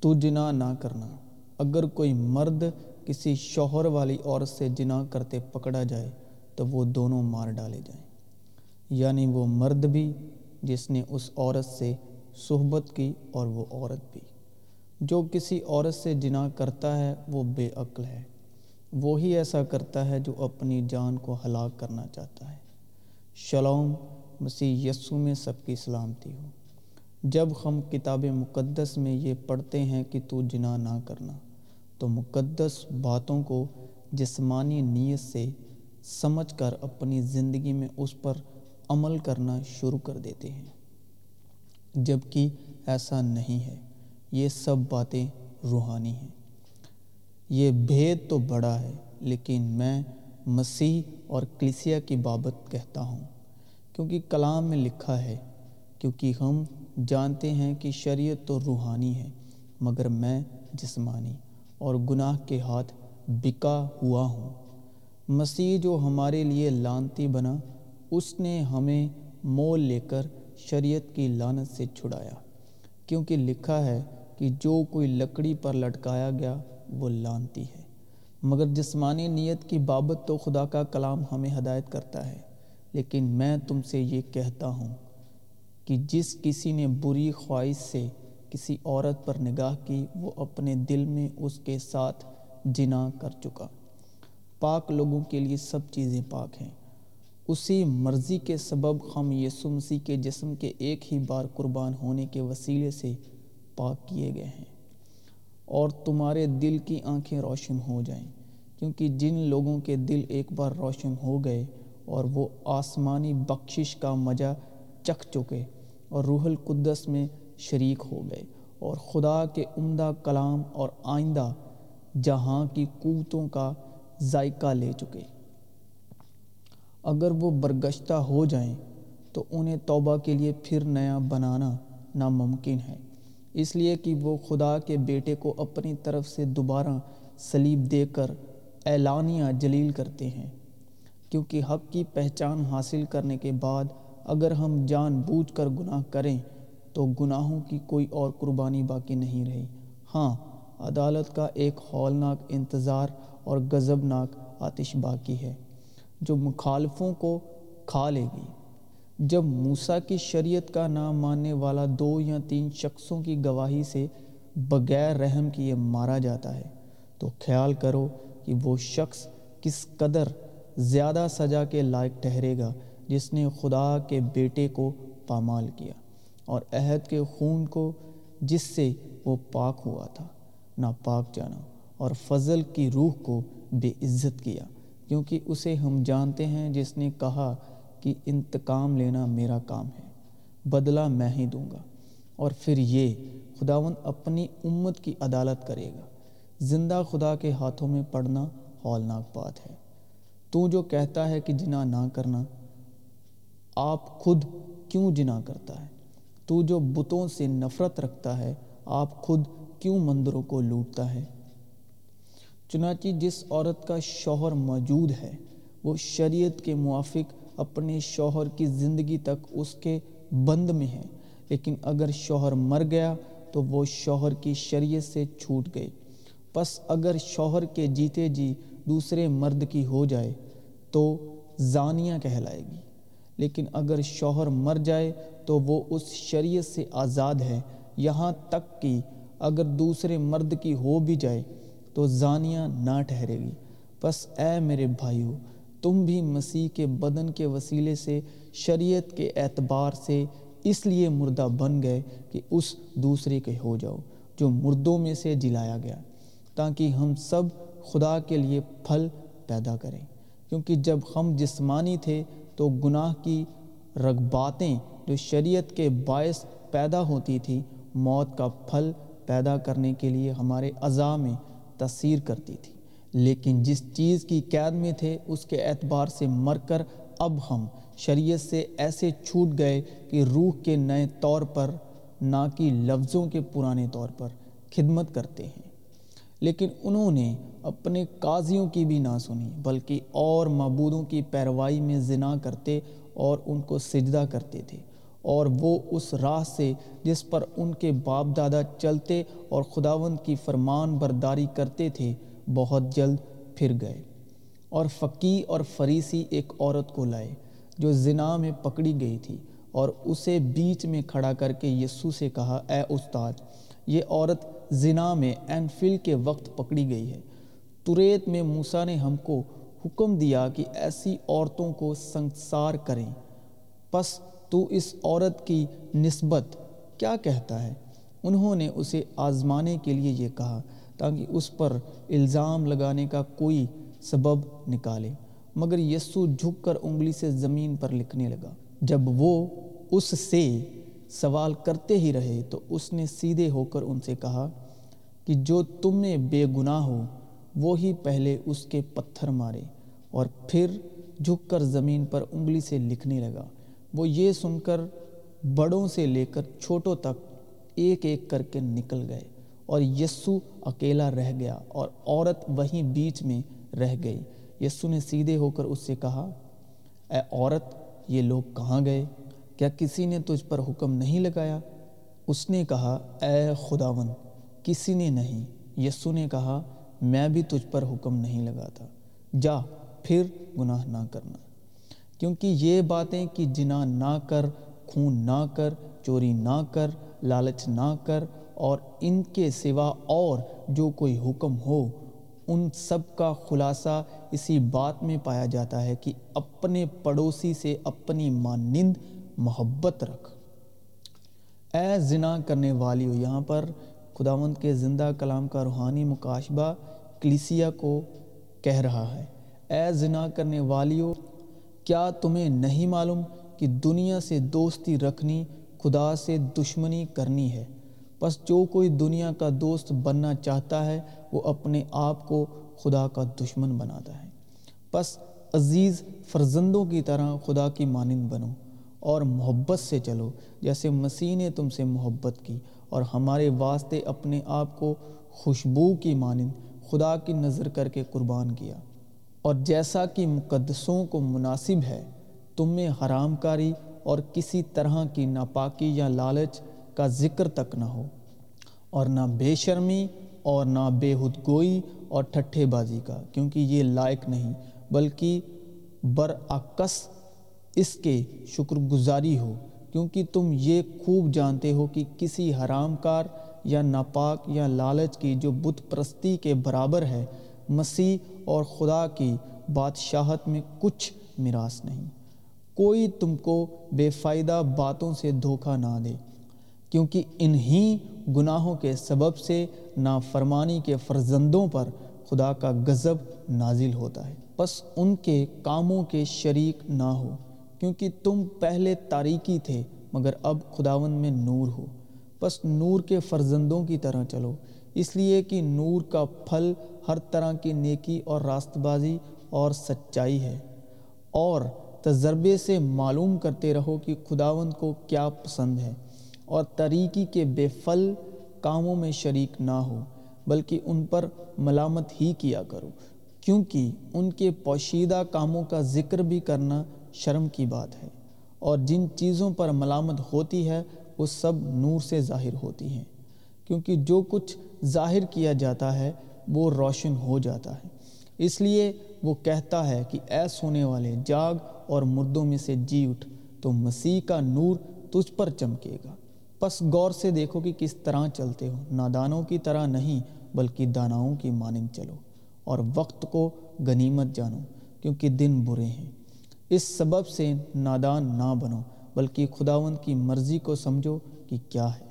تو جنا نہ کرنا۔ اگر کوئی مرد کسی شوہر والی عورت سے جنا کرتے پکڑا جائے، تو وہ دونوں مار ڈالے جائیں۔ یعنی وہ مرد بھی جس نے اس عورت سے صحبت کی اور وہ عورت بھی۔ جو کسی عورت سے جنا کرتا ہے، وہ بے عقل ہے۔ وہی ایسا کرتا ہے جو اپنی جان کو ہلاک کرنا چاہتا ہے۔ شلوم، مسیح یسو میں سب کی سلامتی ہو۔ جب ہم کتاب مقدس میں یہ پڑھتے ہیں کہ تو جنا نہ کرنا، تو مقدس باتوں کو جسمانی نیت سے سمجھ کر اپنی زندگی میں اس پر عمل کرنا شروع کر دیتے ہیں۔ جبکہ ایسا نہیں ہے، یہ سب باتیں روحانی ہیں۔ یہ بھید تو بڑا ہے، لیکن میں مسیح اور کلیسیا کی بابت کہتا ہوں، کیونکہ کلام میں لکھا ہے، کیونکہ ہم جانتے ہیں کہ شریعت تو روحانی ہے، مگر میں جسمانی اور گناہ کے ہاتھ بکا ہوا ہوں۔ مسیح جو ہمارے لیے لانتی بنا، اس نے ہمیں مول لے کر شریعت کی لانت سے چھڑایا، کیونکہ لکھا ہے کہ جو کوئی لکڑی پر لٹکایا گیا، وہ لانتی ہے۔ مگر جسمانی نیت کی بابت تو خدا کا کلام ہمیں ہدایت کرتا ہے، لیکن میں تم سے یہ کہتا ہوں کہ جس کسی نے بری خواہش سے کسی عورت پر نگاہ کی، وہ اپنے دل میں اس کے ساتھ جنا کر چکا۔ پاک لوگوں کے لیے سب چیزیں پاک ہیں۔ اسی مرضی کے سبب ہم یسو مسیح کے جسم کے ایک ہی بار قربان ہونے کے وسیلے سے پاک کیے گئے ہیں۔ اور تمہارے دل کی آنکھیں روشن ہو جائیں، کیونکہ جن لوگوں کے دل ایک بار روشن ہو گئے اور وہ آسمانی بخشش کا مزہ چکھ چکے اور روح القدس میں شریک ہو گئے اور خدا کے عمدہ کلام اور آئندہ جہاں کی قوتوں کا ذائقہ لے چکے۔ اگر وہ برگشتہ ہو جائیں تو انہیں توبہ کے لیے پھر نیا بنانا ناممکن ہے۔ اس لیے کہ وہ خدا کے بیٹے کو اپنی طرف سے دوبارہ سلیب دے کر اعلانیہ جلیل کرتے ہیں، کیونکہ حق کی پہچان حاصل کرنے کے بعد اگر ہم جان بوجھ کر گناہ کریں تو گناہوں کی کوئی اور قربانی باقی نہیں رہی۔ ہاں عدالت کا ایک ہولناک انتظار اور غضبناک آتش باقی ہے جو مخالفوں کو کھا لے گی۔ جب موسیٰ کی شریعت کا نام ماننے والا دو یا تین شخصوں کی گواہی سے بغیر رحم کیے مارا جاتا ہے، تو خیال کرو کہ وہ شخص کس قدر زیادہ سزا کے لائق ٹھہرے گا۔ جس نے خدا کے بیٹے کو پامال کیا اور عہد کے خون کو جس سے وہ پاک ہوا تھا نا پاک جانا اور فضل کی روح کو بے عزت کیا، کیونکہ اسے ہم جانتے ہیں جس نے کہا کہ انتقام لینا میرا کام ہے، بدلہ میں ہی دوں گا۔ اور پھر یہ خداون اپنی امت کی عدالت کرے گا۔ زندہ خدا کے ہاتھوں میں پڑنا ہولناک بات ہے۔ تو جو کہتا ہے کہ جنا نہ کرنا آپ خود کیوں جنا کرتا ہے؟ تو جو بتوں سے نفرت رکھتا ہے، آپ خود کیوں مندروں کو لوٹتا ہے؟ چنانچہ جس عورت کا شوہر موجود ہے، وہ شریعت کے موافق اپنے شوہر کی زندگی تک اس کے بند میں ہے۔ لیکن اگر شوہر مر گیا، تو وہ شوہر کی شریعت سے چھوٹ گئے۔ پس اگر شوہر کے جیتے جی دوسرے مرد کی ہو جائے، تو زانیہ کہلائے گی۔ لیکن اگر شوہر مر جائے تو وہ اس شریعت سے آزاد ہے۔ یہاں تک کہ اگر دوسرے مرد کی ہو بھی جائے تو زانیہ نہ ٹھہرے گی۔ پس اے میرے بھائیو، تم بھی مسیح کے بدن کے وسیلے سے، شریعت کے اعتبار سے اس لیے مردہ بن گئے کہ اس دوسرے کے ہو جاؤ، جو مردوں میں سے جلایا گیا، تاکہ ہم سب خدا کے لیے پھل پیدا کریں۔ کیونکہ جب ہم جسمانی تھے تو گناہ کی رغباتیں جو شریعت کے باعث پیدا ہوتی تھی، موت کا پھل پیدا کرنے کے لیے ہمارے اعضاء میں تاثیر کرتی تھی۔ لیکن جس چیز کی قید میں تھے، اس کے اعتبار سے مر کر اب ہم شریعت سے ایسے چھوٹ گئے کہ روح کے نئے طور پر، نہ کہ لفظوں کے پرانے طور پر، خدمت کرتے ہیں۔ لیکن انہوں نے اپنے قاضیوں کی بھی نہ سنی، بلکہ اور معبودوں کی پیروائی میں زنا کرتے اور ان کو سجدہ کرتے تھے۔ اور وہ اس راہ سے جس پر ان کے باپ دادا چلتے اور خداوند کی فرمان برداری کرتے تھے، بہت جلد پھر گئے۔ اور فقی اور فریسی ایک عورت کو لائے، جو زنا میں پکڑی گئی تھی اور اسے بیچ میں کھڑا کر کے یسو سے کہا، اے استاد، یہ عورت زنا میں اینفل کے وقت پکڑی گئی ہے۔ توریت میں موسیٰ نے ہم کو حکم دیا کہ ایسی عورتوں کو سنسار کریں۔ پس تو اس عورت کی نسبت کیا کہتا ہے؟ انہوں نے اسے آزمانے کے لیے یہ کہا تاکہ اس پر الزام لگانے کا کوئی سبب نکالے۔ مگر یسو جھک کر انگلی سے زمین پر لکھنے لگا۔ جب وہ اس سے سوال کرتے ہی رہے تو اس نے سیدھے ہو کر ان سے کہا کہ جو تم نے بے گناہ ہو وہی پہلے اس کے پتھر مارے۔ اور پھر جھک کر زمین پر انگلی سے لکھنے لگا۔ وہ یہ سن کر بڑوں سے لے کر چھوٹوں تک ایک ایک کر کے نکل گئے اور یسو اکیلا رہ گیا اور عورت وہیں بیچ میں رہ گئی۔ یسو نے سیدھے ہو کر اس سے کہا، اے عورت، یہ لوگ کہاں گئے؟ کیا کسی نے تجھ پر حکم نہیں لگایا؟ اس نے کہا، اے خداون، کسی نے نہیں۔ یسو نے کہا، میں بھی تجھ پر حکم نہیں لگاتا۔ جا، پھر گناہ نہ کرنا۔ کیونکہ یہ باتیں کہ جنا نہ کر، خون نہ کر، چوری نہ کر، لالچ نہ کر، اور ان کے سوا اور جو کوئی حکم ہو، ان سب کا خلاصہ اسی بات میں پایا جاتا ہے کہ اپنے پڑوسی سے اپنی مانند محبت رکھ۔ اے زنا کرنے والی ہو، یہاں پر خداوند کے زندہ کلام کا روحانی مکاشبہ کلیسیا کو کہہ رہا ہے۔ اے زنا کرنے والی ہو، کیا تمہیں نہیں معلوم کہ دنیا سے دوستی رکھنی خدا سے دشمنی کرنی ہے؟ بس جو کوئی دنیا کا دوست بننا چاہتا ہے، وہ اپنے آپ کو خدا کا دشمن بناتا ہے۔ بس عزیز فرزندوں کی طرح خدا کی مانند بنو۔ اور محبت سے چلو، جیسے مسیح نے تم سے محبت کی۔ اور ہمارے واسطے اپنے آپ کو خوشبو کی مانند خدا کی نظر کر کے قربان کیا۔ اور جیسا کہ مقدسوں کو مناسب ہے، تم میں حرام کاری اور کسی طرح کی ناپاکی یا لالچ کا ذکر تک نہ ہو۔ اور نہ بے شرمی اور نہ بے گوئی اور ٹھٹھے بازی کا، کیونکہ یہ لائق نہیں، بلکہ برعکس اس کے شکر گزاری ہو، کیونکہ تم یہ خوب جانتے ہو کہ کسی حرام کار یا ناپاک یا لالچ کی جو بت پرستی کے برابر ہے، مسیح اور خدا کی بادشاہت میں کچھ میراث نہیں۔ کوئی تم کو بے فائدہ باتوں سے دھوکہ نہ دے، کیونکہ انہی گناہوں کے سبب سے نافرمانی کے فرزندوں پر خدا کا غضب نازل ہوتا ہے۔ بس ان کے کاموں کے شریک نہ ہو۔ کیونکہ تم پہلے تاریکی تھے، مگر اب خداون میں نور ہو۔ بس نور کے فرزندوں کی طرح چلو۔ اس لیے کہ نور کا پھل ہر طرح کی نیکی اور راست بازی اور سچائی ہے۔ اور تجربے سے معلوم کرتے رہو کہ خداوند کو کیا پسند ہے۔ اور طریقی کے بے پھل کاموں میں شریک نہ ہو، بلکہ ان پر ملامت ہی کیا کرو۔ کیونکہ ان کے پوشیدہ کاموں کا ذکر بھی کرنا شرم کی بات ہے اور جن چیزوں پر ملامت ہوتی ہے، وہ سب نور سے ظاہر ہوتی ہیں۔ کیونکہ جو کچھ ظاہر کیا جاتا ہے، وہ روشن ہو جاتا ہے۔ اس لیے وہ کہتا ہے کہ اے سونے والے، جاگ اور مردوں میں سے جی اٹھ، تو مسیح کا نور تجھ پر چمکے گا۔ پس غور سے دیکھو کہ کس طرح چلتے ہو۔ نادانوں کی طرح نہیں، بلکہ داناؤں کی مانند چلو۔ اور وقت کو غنیمت جانو، کیونکہ دن برے ہیں۔ اس سبب سے نادان نہ بنو، بلکہ خداون کی مرضی کو سمجھو کہ کیا ہے۔